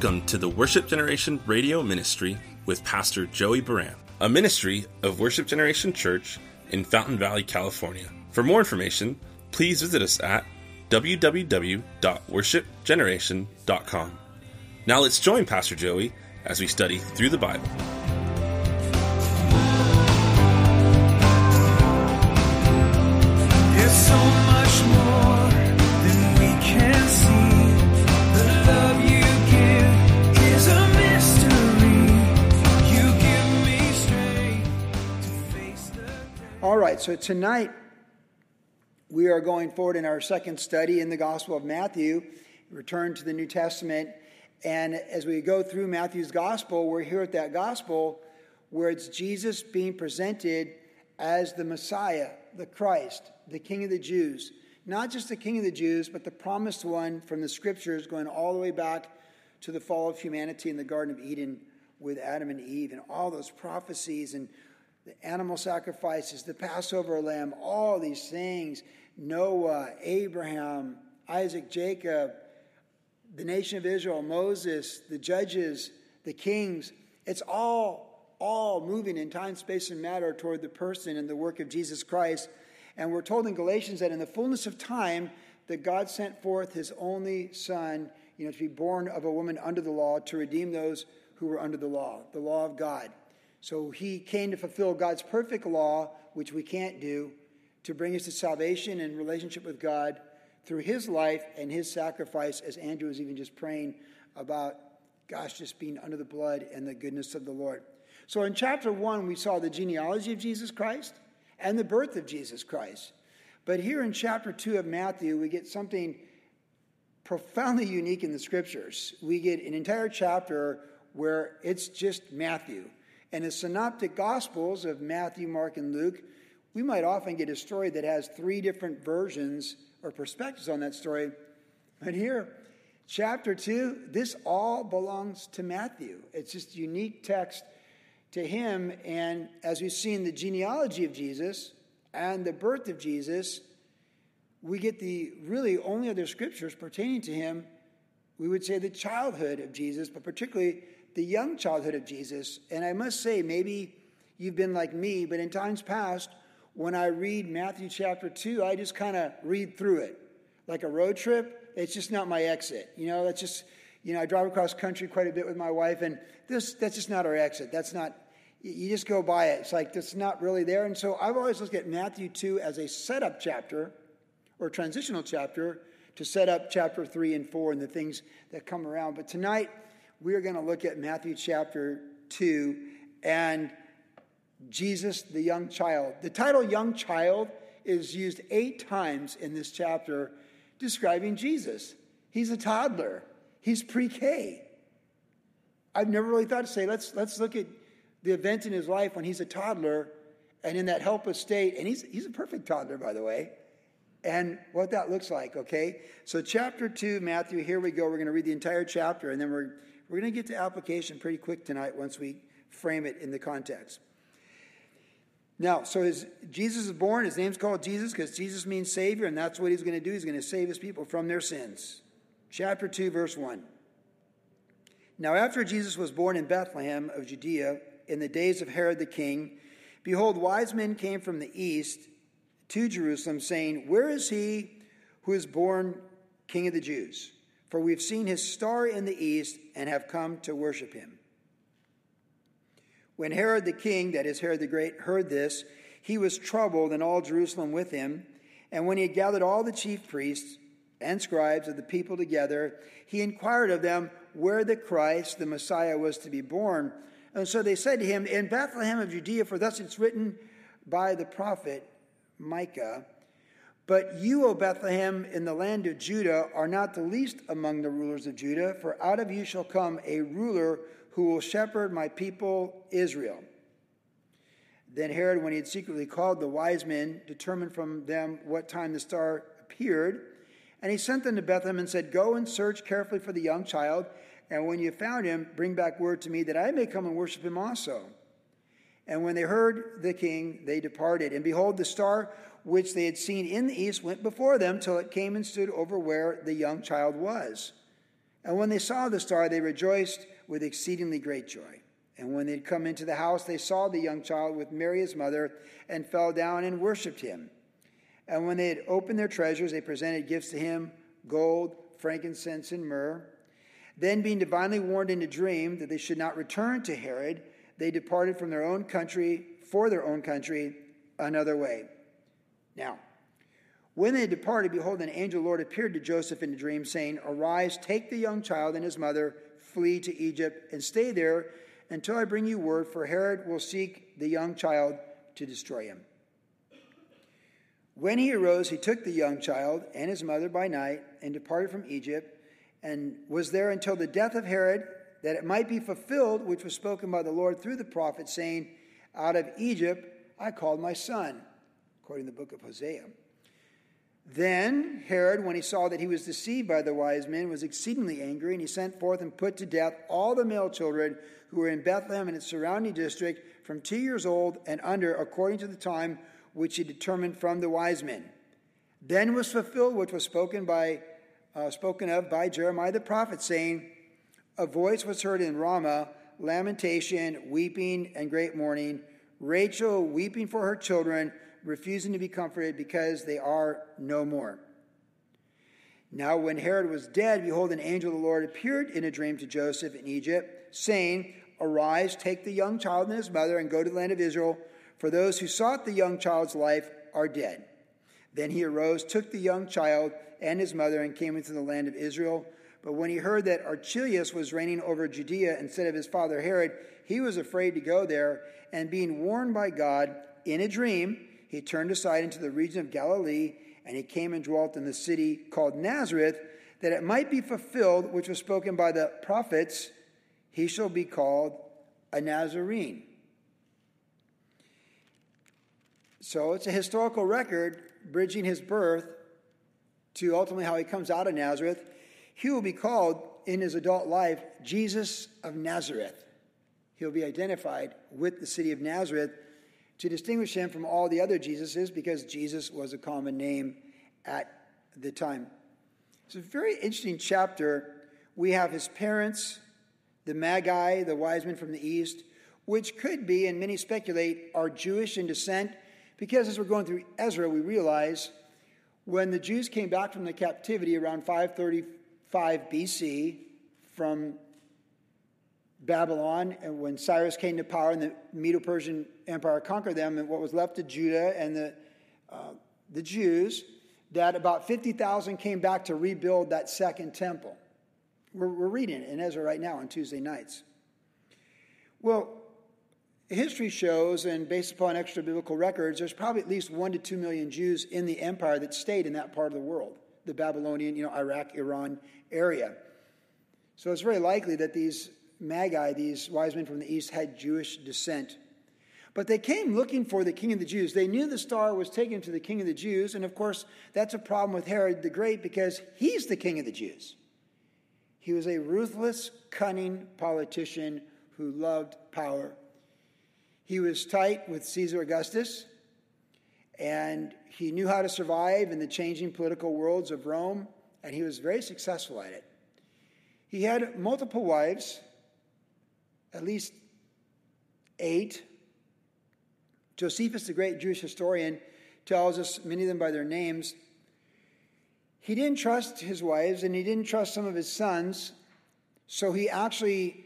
Welcome to the Worship Generation Radio Ministry with Pastor Joey Buran, a ministry of Worship Generation Church in Fountain Valley, California. For more information, please visit us at www.worshipgeneration.com. Now let's join Pastor Joey as we study through the Bible. So much more right, so tonight we are going forward in our second study in the Gospel of Matthew, return to the New Testament. And as we go through Matthew's Gospel, we're here at that Gospel where it's Jesus being presented as the Messiah, the Christ, the King of the Jews. Not just the King of the Jews, but the promised one from the Scriptures going all the way back to the fall of humanity in the Garden of Eden with Adam and Eve and all those prophecies and the animal sacrifices, the Passover lamb, all these things Noah, Abraham, Isaac, Jacob, the nation of Israel, Moses, the judges, the kings. It's all all moving in time, space, and matter toward the person and the work of Jesus Christ. And we're told in Galatians that in the fullness of time, that God sent forth his only son, you know, to be born of a woman under the law to redeem those who were under the law, the law of God. So he came to fulfill God's perfect law, which we can't do, to bring us to salvation and relationship with God through his life and his sacrifice, as Andrew was even just praying about, gosh, just being under the blood and the goodness of the Lord. So in chapter one, we saw the genealogy of Jesus Christ and the birth of Jesus Christ. But here in chapter two of Matthew, we get something profoundly unique in the scriptures. We get an entire chapter where it's just Matthew. And the synoptic gospels of Matthew, Mark, and Luke, we might often get a story that has three different versions or perspectives on that story. But here, chapter 2, this all belongs to Matthew. It's just unique text to him. And as we've seen the genealogy of Jesus and the birth of Jesus, we get the really only other scriptures pertaining to him. We would say the childhood of Jesus, but particularly the young childhood of Jesus. And I must say, maybe you've been like me, but in times past, when I read Matthew chapter 2, I just kind of read through it. Like a road trip, it's just not my exit. You know, that's just, you know, I drive across country quite a bit with my wife, and this that's just not our exit. That's not, you just go by it. It's like, that's not really there. And so I've always looked at Matthew 2 as a setup chapter or transitional chapter to set up chapter 3 and 4 and the things that come around. But tonight, we are going to look at Matthew chapter 2 and Jesus, the young child. The title young child is used eight times in this chapter describing Jesus. He's a toddler, he's pre K. I've never really thought to say, let's, let's look at the event in his life when he's a toddler and in that helpless state. And he's, he's a perfect toddler, by the way. And what that looks like, okay? So, chapter 2, Matthew, here we go. We're going to read the entire chapter, and then we're, we're going to get to application pretty quick tonight once we frame it in the context. Now, so his, Jesus is born. His name's called Jesus because Jesus means Savior, and that's what he's going to do. He's going to save his people from their sins. Chapter 2, verse 1. Now, after Jesus was born in Bethlehem of Judea in the days of Herod the king, behold, wise men came from the east to Jerusalem, saying, Where is he who is born King of the Jews? For we've seen his star in the east and have come to worship him. When Herod the king, that is Herod the Great, heard this, he was troubled, and all Jerusalem with him. And when he had gathered all the chief priests and scribes of the people together, he inquired of them where the Christ, the Messiah, was to be born. And so they said to him, In Bethlehem of Judea, for thus it's written by the prophet Micah. But you, O Bethlehem, in the land of Judah, are not the least among the rulers of Judah, for out of you shall come a ruler who will shepherd my people Israel. Then Herod, when he had secretly called the wise men, determined from them what time the star appeared. And he sent them to Bethlehem and said, Go and search carefully for the young child, and when you found him, bring back word to me that I may come and worship him also. And when they heard the king, they departed. And behold, the star which they had seen in the east went before them till it came and stood over where the young child was. And when they saw the star, they rejoiced with exceedingly great joy. And when they had come into the house, they saw the young child with Mary his mother, and fell down and worshipped him. And when they had opened their treasures, they presented gifts to him gold, frankincense, and myrrh. Then, being divinely warned in a dream that they should not return to Herod, they departed from their own country for their own country another way. Now, when they departed, behold, an angel Lord appeared to Joseph in a dream, saying, Arise, take the young child and his mother, flee to Egypt, and stay there until I bring you word, for Herod will seek the young child to destroy him. When he arose, he took the young child and his mother by night and departed from Egypt, and was there until the death of Herod, that it might be fulfilled, which was spoken by the Lord through the prophet, saying, Out of Egypt I called my son, to the book of Hosea. Then Herod, when he saw that he was deceived by the wise men, was exceedingly angry, and he sent forth and put to death all the male children who were in Bethlehem and its surrounding district from two years old and under, according to the time which he determined from the wise men. Then was fulfilled which was spoken by uh, spoken of by Jeremiah the prophet, saying, "A voice was heard in Ramah, lamentation, weeping, and great mourning. Rachel weeping for her children." Refusing to be comforted because they are no more. Now, when Herod was dead, behold, an angel of the Lord appeared in a dream to Joseph in Egypt, saying, Arise, take the young child and his mother, and go to the land of Israel, for those who sought the young child's life are dead. Then he arose, took the young child and his mother, and came into the land of Israel. But when he heard that Archelaus was reigning over Judea instead of his father Herod, he was afraid to go there, and being warned by God in a dream, he turned aside into the region of Galilee, and he came and dwelt in the city called Nazareth, that it might be fulfilled, which was spoken by the prophets, he shall be called a Nazarene. So it's a historical record bridging his birth to ultimately how he comes out of Nazareth. He will be called in his adult life Jesus of Nazareth. He'll be identified with the city of Nazareth to distinguish him from all the other Jesuses because Jesus was a common name at the time. It's a very interesting chapter. We have his parents, the Magi, the wise men from the east, which could be, and many speculate, are Jewish in descent because as we're going through Ezra, we realize when the Jews came back from the captivity around 535 BC from Babylon, and when Cyrus came to power and the Medo Persian Empire conquered them, and what was left of Judah and the, uh, the Jews, that about 50,000 came back to rebuild that second temple. We're, we're reading it in Ezra right now on Tuesday nights. Well, history shows, and based upon extra biblical records, there's probably at least one to two million Jews in the empire that stayed in that part of the world, the Babylonian, you know, Iraq, Iran area. So it's very likely that these Magi, these wise men from the east, had Jewish descent. But they came looking for the king of the Jews. They knew the star was taken to the king of the Jews. And of course, that's a problem with Herod the Great because he's the king of the Jews. He was a ruthless, cunning politician who loved power. He was tight with Caesar Augustus, and he knew how to survive in the changing political worlds of Rome, and he was very successful at it. He had multiple wives, at least eight. Josephus, the great Jewish historian, tells us many of them by their names. He didn't trust his wives and he didn't trust some of his sons, so he actually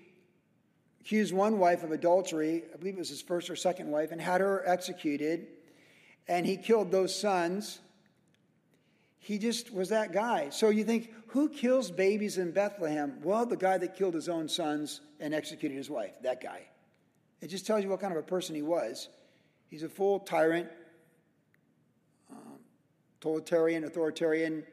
accused one wife of adultery, I believe it was his first or second wife, and had her executed. And he killed those sons. He just was that guy. So you think, who kills babies in Bethlehem? Well, the guy that killed his own sons and executed his wife, that guy. It just tells you what kind of a person he was. He's a full tyrant, um, totalitarian, authoritarian,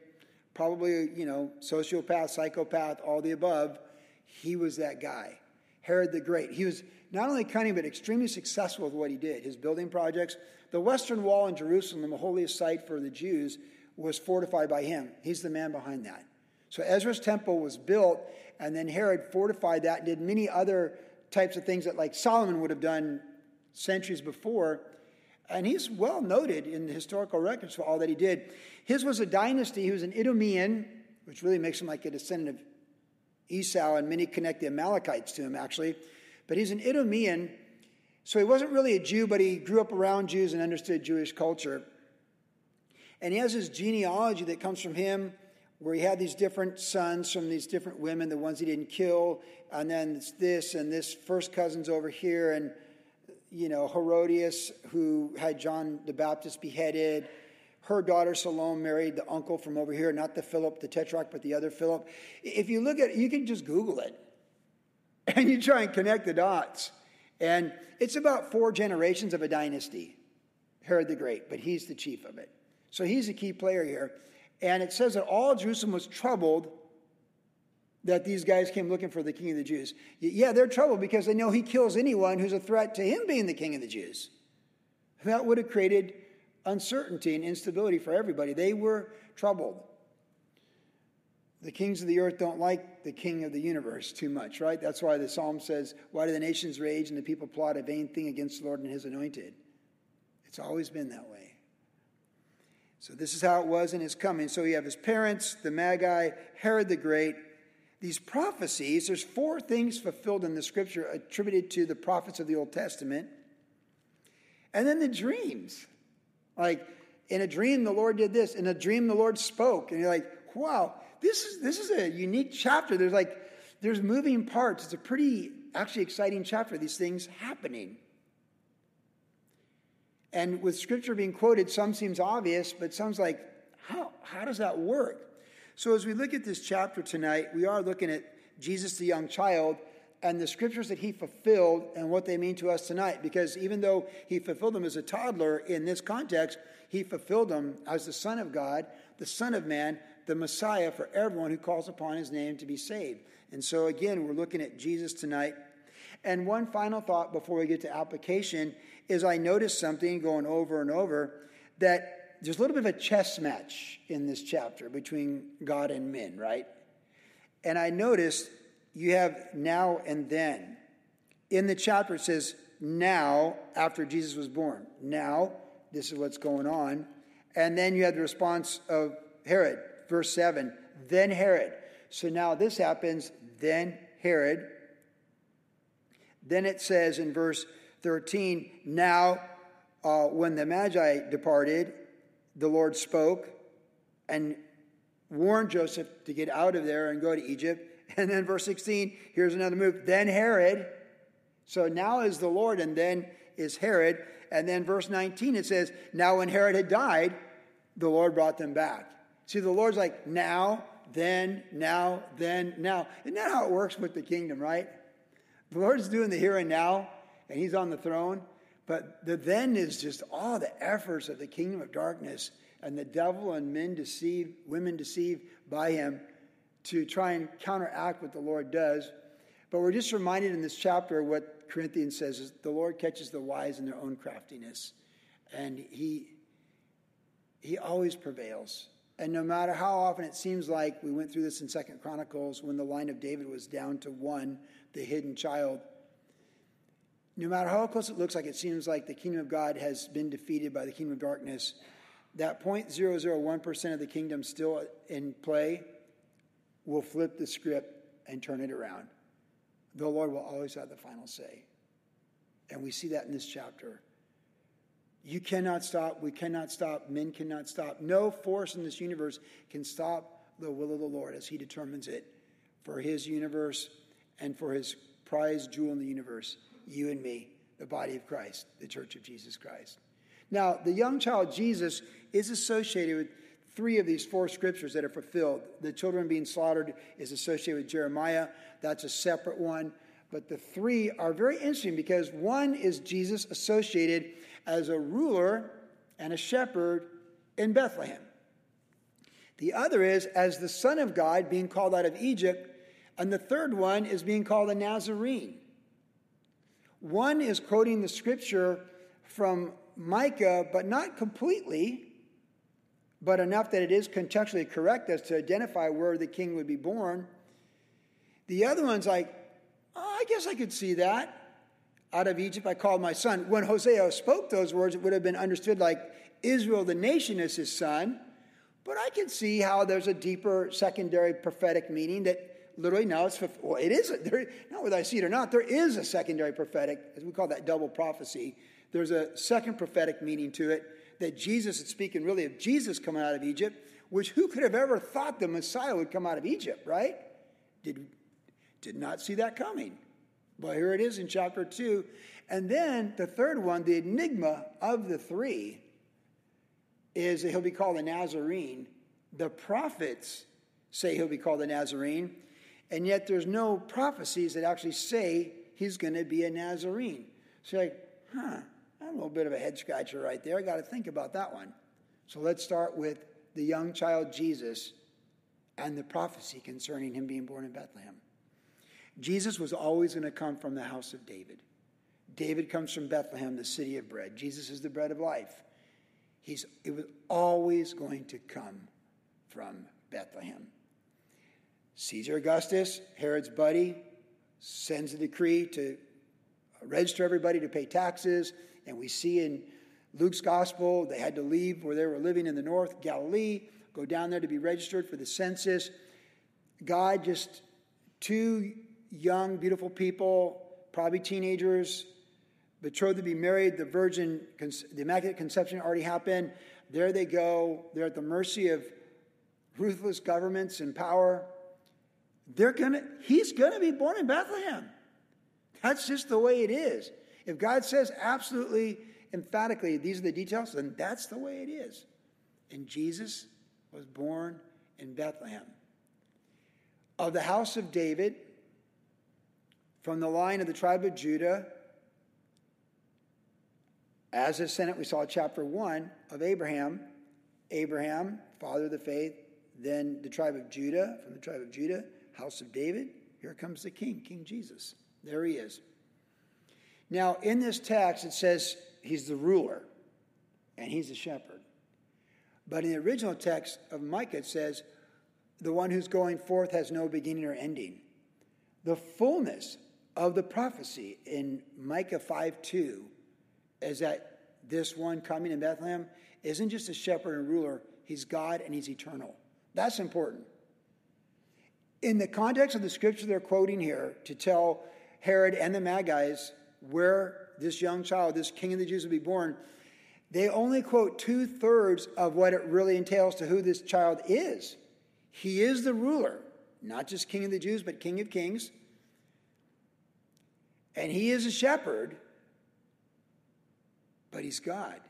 probably, you know, sociopath, psychopath, all the above. He was that guy. Herod the Great. He was not only cunning, but extremely successful with what he did. His building projects, the Western Wall in Jerusalem, the holiest site for the Jews, was fortified by him. He's the man behind that. So Ezra's temple was built, and then Herod fortified that and did many other types of things that, like Solomon would have done centuries before. And he's well noted in the historical records for all that he did. His was a dynasty. He was an Idumean, which really makes him like a descendant of Esau, and many connect the Amalekites to him, actually. But he's an Idumean, so he wasn't really a Jew, but he grew up around Jews and understood Jewish culture. And he has this genealogy that comes from him where he had these different sons from these different women, the ones he didn't kill, and then it's this and this first cousin's over here, and you know, Herodias, who had John the Baptist beheaded. Her daughter Salome married the uncle from over here, not the Philip, the tetrarch, but the other Philip. If you look at it, you can just Google it and you try and connect the dots. And it's about four generations of a dynasty, Herod the Great, but he's the chief of it. So he's a key player here. And it says that all Jerusalem was troubled that these guys came looking for the king of the Jews. Yeah, they're troubled because they know he kills anyone who's a threat to him being the king of the Jews. That would have created uncertainty and instability for everybody. They were troubled. The kings of the earth don't like the king of the universe too much, right? That's why the psalm says, Why do the nations rage and the people plot a vain thing against the Lord and his anointed? It's always been that way. So, this is how it was in his coming. So, you have his parents, the Magi, Herod the Great. These prophecies, there's four things fulfilled in the scripture attributed to the prophets of the Old Testament. And then the dreams. Like, in a dream, the Lord did this. In a dream, the Lord spoke. And you're like, wow, this is, this is a unique chapter. There's like, there's moving parts. It's a pretty, actually exciting chapter, these things happening. And with scripture being quoted, some seems obvious, but some's like, how, how does that work? So as we look at this chapter tonight, we are looking at Jesus the young child and the scriptures that he fulfilled and what they mean to us tonight. Because even though he fulfilled them as a toddler in this context, he fulfilled them as the Son of God, the Son of Man, the Messiah for everyone who calls upon his name to be saved. And so again, we're looking at Jesus tonight. And one final thought before we get to application is I noticed something going over and over that there's a little bit of a chess match in this chapter between God and men, right? And I noticed you have now and then. In the chapter, it says, now, after Jesus was born. Now, this is what's going on. And then you had the response of Herod, verse 7. Then Herod. So now this happens, then Herod. Then it says in verse 13, now uh, when the Magi departed, the Lord spoke and warned Joseph to get out of there and go to Egypt. And then verse 16, here's another move. Then Herod. So now is the Lord, and then is Herod. And then verse 19, it says, Now when Herod had died, the Lord brought them back. See, the Lord's like, now, then, now, then, now. Isn't that how it works with the kingdom, right? The Lord's doing the here and now, and He's on the throne. But the then is just all the efforts of the kingdom of darkness and the devil and men deceived, women deceived by him to try and counteract what the Lord does. But we're just reminded in this chapter what Corinthians says is the Lord catches the wise in their own craftiness. And he he always prevails. And no matter how often it seems like we went through this in Second Chronicles when the line of David was down to one, the hidden child. No matter how close it looks like it seems like the kingdom of God has been defeated by the kingdom of darkness, that 0.001% of the kingdom still in play will flip the script and turn it around. The Lord will always have the final say. And we see that in this chapter. You cannot stop. We cannot stop. Men cannot stop. No force in this universe can stop the will of the Lord as He determines it for His universe and for His prize jewel in the universe, you and me, the body of Christ, the church of Jesus Christ. Now, the young child Jesus is associated with three of these four scriptures that are fulfilled. The children being slaughtered is associated with Jeremiah, that's a separate one. But the three are very interesting because one is Jesus associated as a ruler and a shepherd in Bethlehem. The other is as the Son of God being called out of Egypt. And the third one is being called a Nazarene. One is quoting the scripture from Micah, but not completely, but enough that it is contextually correct as to identify where the king would be born. The other one's like, oh, I guess I could see that. Out of Egypt, I called my son. When Hosea spoke those words, it would have been understood like Israel, the nation, is his son. But I can see how there's a deeper secondary prophetic meaning that literally now it's well, it is there, not whether I see it or not. There is a secondary prophetic, as we call that double prophecy. There's a second prophetic meaning to it that Jesus is speaking really of Jesus coming out of Egypt, which who could have ever thought the Messiah would come out of Egypt, right? Did did not see that coming. But here it is in chapter two, and then the third one, the enigma of the three, is that he'll be called a Nazarene. The prophets say he'll be called a Nazarene, and yet there's no prophecies that actually say he's going to be a Nazarene. So you're like, huh, I'm a little bit of a head scratcher right there. I got to think about that one. So let's start with the young child Jesus and the prophecy concerning him being born in Bethlehem. Jesus was always going to come from the house of David. David comes from Bethlehem, the city of bread. Jesus is the bread of life. He's, it was always going to come from Bethlehem. Caesar Augustus, Herod's buddy, sends a decree to register everybody to pay taxes. And we see in Luke's gospel, they had to leave where they were living in the north, Galilee, go down there to be registered for the census. God just, two young, beautiful people, probably teenagers, betrothed to be married. The virgin, the immaculate conception already happened. There they go. They're at the mercy of ruthless governments and power. They're gonna, he's gonna be born in Bethlehem. That's just the way it is. If God says absolutely emphatically, these are the details, then that's the way it is. And Jesus was born in Bethlehem. Of the house of David, from the line of the tribe of Judah, as a Senate, we saw chapter 1 of Abraham. Abraham, father of the faith, then the tribe of Judah, from the tribe of Judah, house of David. Here comes the king, King Jesus. There he is. Now, in this text, it says he's the ruler and he's the shepherd. But in the original text of Micah, it says, the one who's going forth has no beginning or ending. The fullness of the prophecy in Micah 5 2 is that this one coming in Bethlehem isn't just a shepherd and ruler, he's God and he's eternal. That's important. In the context of the scripture they're quoting here to tell Herod and the Magi's where this young child, this king of the Jews, will be born, they only quote two thirds of what it really entails to who this child is. He is the ruler, not just king of the Jews, but king of kings. And he is a shepherd, but he's God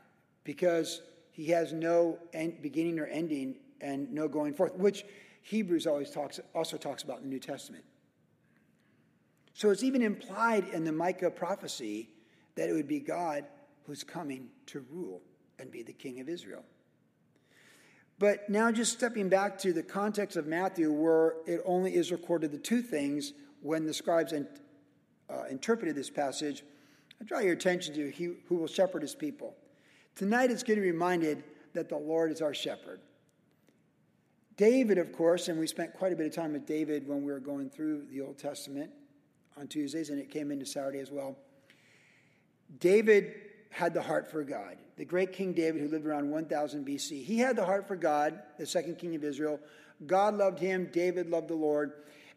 because he has no end, beginning or ending and no going forth, which Hebrews always talks, also talks about in the New Testament. So it's even implied in the Micah prophecy that it would be God who's coming to rule and be the king of Israel. But now, just stepping back to the context of Matthew, where it only is recorded the two things when the scribes in, uh, interpreted this passage, I draw your attention to he who will shepherd his people. Tonight, it's getting reminded that the Lord is our shepherd. David, of course, and we spent quite a bit of time with David when we were going through the Old Testament on Tuesdays, and it came into Saturday as well. David had the heart for God. The great King David, who lived around 1000 BC, he had the heart for God, the second king of Israel. God loved him, David loved the Lord.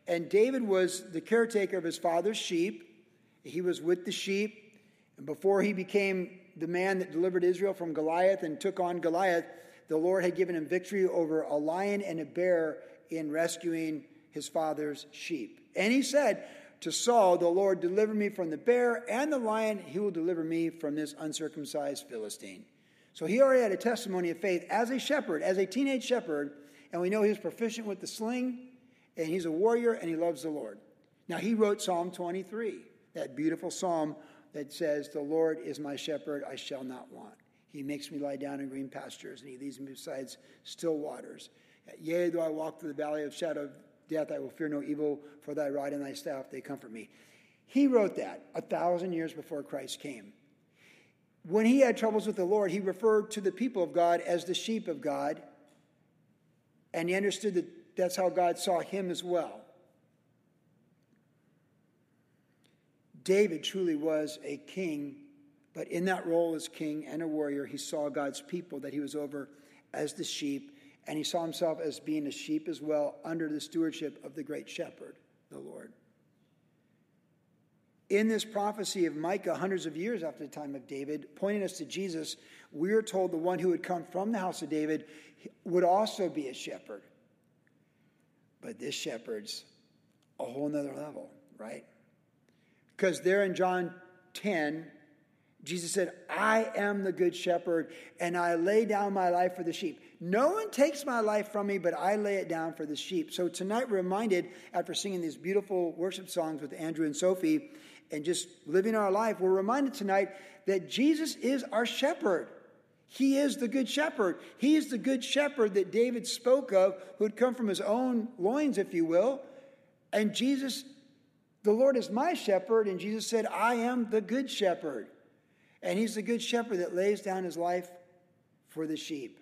And David was the caretaker of his father's sheep. He was with the sheep. And before he became the man that delivered Israel from Goliath and took on Goliath, the Lord had given him victory over a lion and a bear in rescuing his father's sheep. And he said, to Saul, The Lord deliver me from the bear and the lion, he will deliver me from this uncircumcised Philistine. So he already had a testimony of faith as a shepherd, as a teenage shepherd, and we know he was proficient with the sling, and he's a warrior, and he loves the Lord. Now he wrote Psalm 23, that beautiful psalm that says, The Lord is my shepherd, I shall not want. He makes me lie down in green pastures, and he leads me beside still waters. Yea, though I walk through the valley of shadow of death, I will fear no evil, for thy rod and thy staff, they comfort me. He wrote that a thousand years before Christ came. When he had troubles with the Lord, he referred to the people of God as the sheep of God, and he understood that that's how God saw him as well. David truly was a king, but in that role as king and a warrior, he saw God's people that he was over as the sheep And he saw himself as being a sheep as well under the stewardship of the great shepherd, the Lord. In this prophecy of Micah, hundreds of years after the time of David, pointing us to Jesus, we are told the one who would come from the house of David would also be a shepherd. But this shepherd's a whole nother level, right? Because there in John 10, Jesus said, I am the good shepherd, and I lay down my life for the sheep. No one takes my life from me, but I lay it down for the sheep. So tonight, we're reminded, after singing these beautiful worship songs with Andrew and Sophie, and just living our life, we're reminded tonight that Jesus is our shepherd. He is the good shepherd. He is the good shepherd that David spoke of, who had come from his own loins, if you will. And Jesus, the Lord is my shepherd, and Jesus said, I am the good shepherd. And he's the good shepherd that lays down his life for the sheep.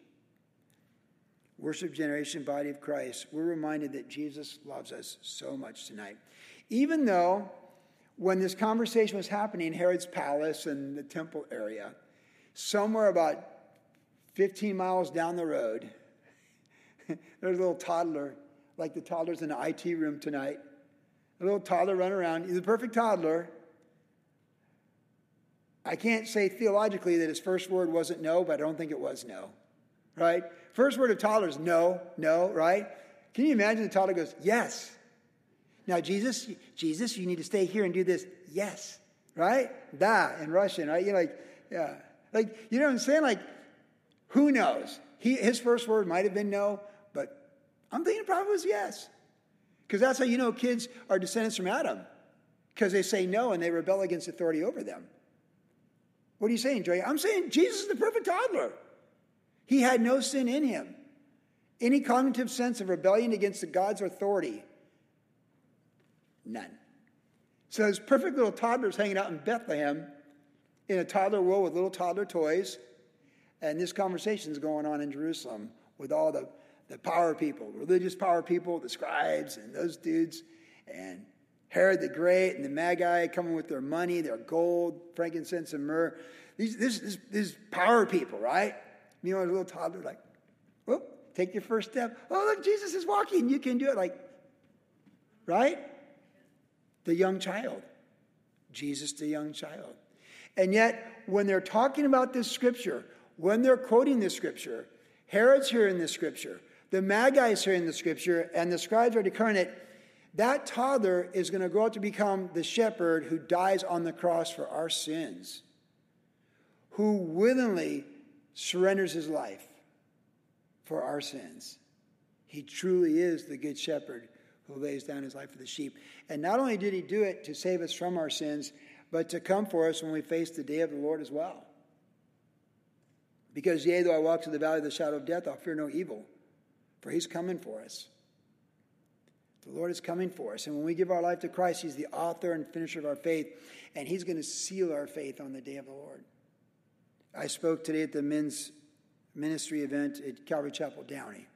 Worship generation, body of Christ, we're reminded that Jesus loves us so much tonight. Even though when this conversation was happening in Herod's palace and the temple area, somewhere about 15 miles down the road, there's a little toddler, like the toddlers in the IT room tonight. A little toddler running around. He's a perfect toddler. I can't say theologically that his first word wasn't no, but I don't think it was no. Right? First word of toddler is no, no, right? Can you imagine the toddler goes, yes. Now, Jesus, Jesus, you need to stay here and do this. Yes. Right? Da in Russian, right? You're like, yeah. Like, you know what I'm saying? Like, who knows? He, his first word might have been no, but I'm thinking probably was yes. Because that's how you know kids are descendants from Adam. Because they say no and they rebel against authority over them. What are you saying, Joy? I'm saying Jesus is the perfect toddler. He had no sin in him. Any cognitive sense of rebellion against the God's authority? None. So there's perfect little toddlers hanging out in Bethlehem in a toddler world with little toddler toys. And this conversation is going on in Jerusalem with all the, the power people, religious power people, the scribes and those dudes. And Herod the Great and the Magi coming with their money, their gold, frankincense, and myrrh. These, this, this, these power people, right? You know, a little toddler, like, whoop, take your first step. Oh, look, Jesus is walking. You can do it. Like, right? The young child. Jesus, the young child. And yet, when they're talking about this scripture, when they're quoting this scripture, Herod's hearing this scripture, the Magi's is hearing the scripture, and the scribes are declaring it that toddler is going to grow up to become the shepherd who dies on the cross for our sins, who willingly surrenders his life for our sins. He truly is the good shepherd who lays down his life for the sheep. And not only did he do it to save us from our sins, but to come for us when we face the day of the Lord as well. Because, yea, though I walk through the valley of the shadow of death, I'll fear no evil, for he's coming for us. The Lord is coming for us. And when we give our life to Christ, He's the author and finisher of our faith, and He's going to seal our faith on the day of the Lord. I spoke today at the men's ministry event at Calvary Chapel Downey.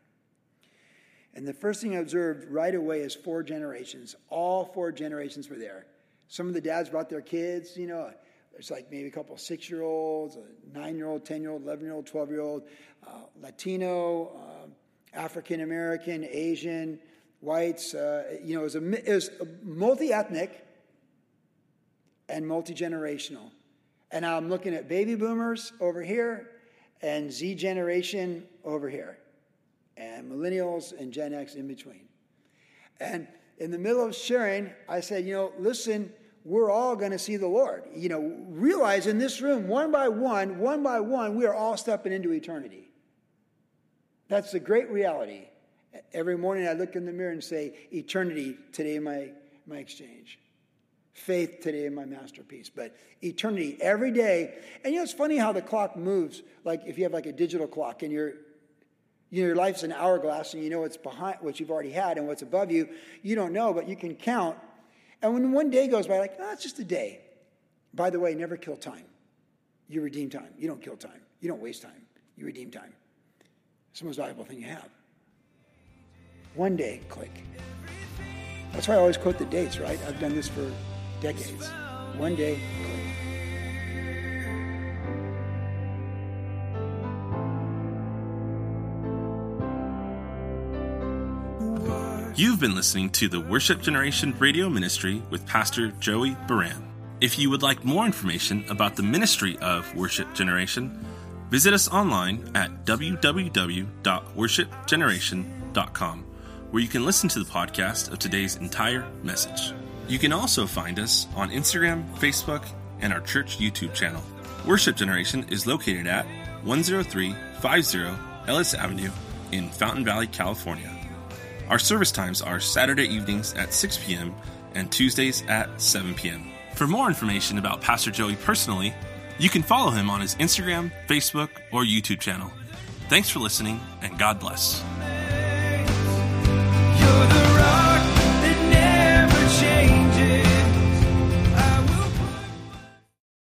And the first thing I observed right away is four generations. All four generations were there. Some of the dads brought their kids, you know, there's like maybe a couple six year olds, a nine year old, 10 year old, 11 year old, 12 year old, uh, Latino, uh, African American, Asian, whites. Uh, you know, it was, a, it was multi ethnic and multi generational. And I'm looking at baby boomers over here and Z generation over here, and millennials and Gen X in between. And in the middle of sharing, I said, you know, listen, we're all going to see the Lord. You know, realize in this room, one by one, one by one, we are all stepping into eternity. That's the great reality. Every morning I look in the mirror and say, Eternity, today my, my exchange. Faith, today my masterpiece. But eternity, every day. And you know, it's funny how the clock moves. Like if you have like a digital clock and your you know, your life's an hourglass and you know what's behind what you've already had and what's above you. You don't know, but you can count. And when one day goes by, like, oh, it's just a day. By the way, never kill time. You redeem time. You don't kill time. You don't waste time. You redeem time. It's the most valuable thing you have. One day, click. That's why I always quote the dates, right? I've done this for decades. One day, click. You've been listening to the Worship Generation Radio Ministry with Pastor Joey Buran. If you would like more information about the ministry of Worship Generation, visit us online at www.worshipgeneration.com, where you can listen to the podcast of today's entire message. You can also find us on Instagram, Facebook, and our church YouTube channel. Worship Generation is located at 10350 Ellis Avenue in Fountain Valley, California. Our service times are Saturday evenings at 6 p.m. and Tuesdays at 7 p.m. For more information about Pastor Joey personally, you can follow him on his Instagram, Facebook, or YouTube channel. Thanks for listening, and God bless. You. the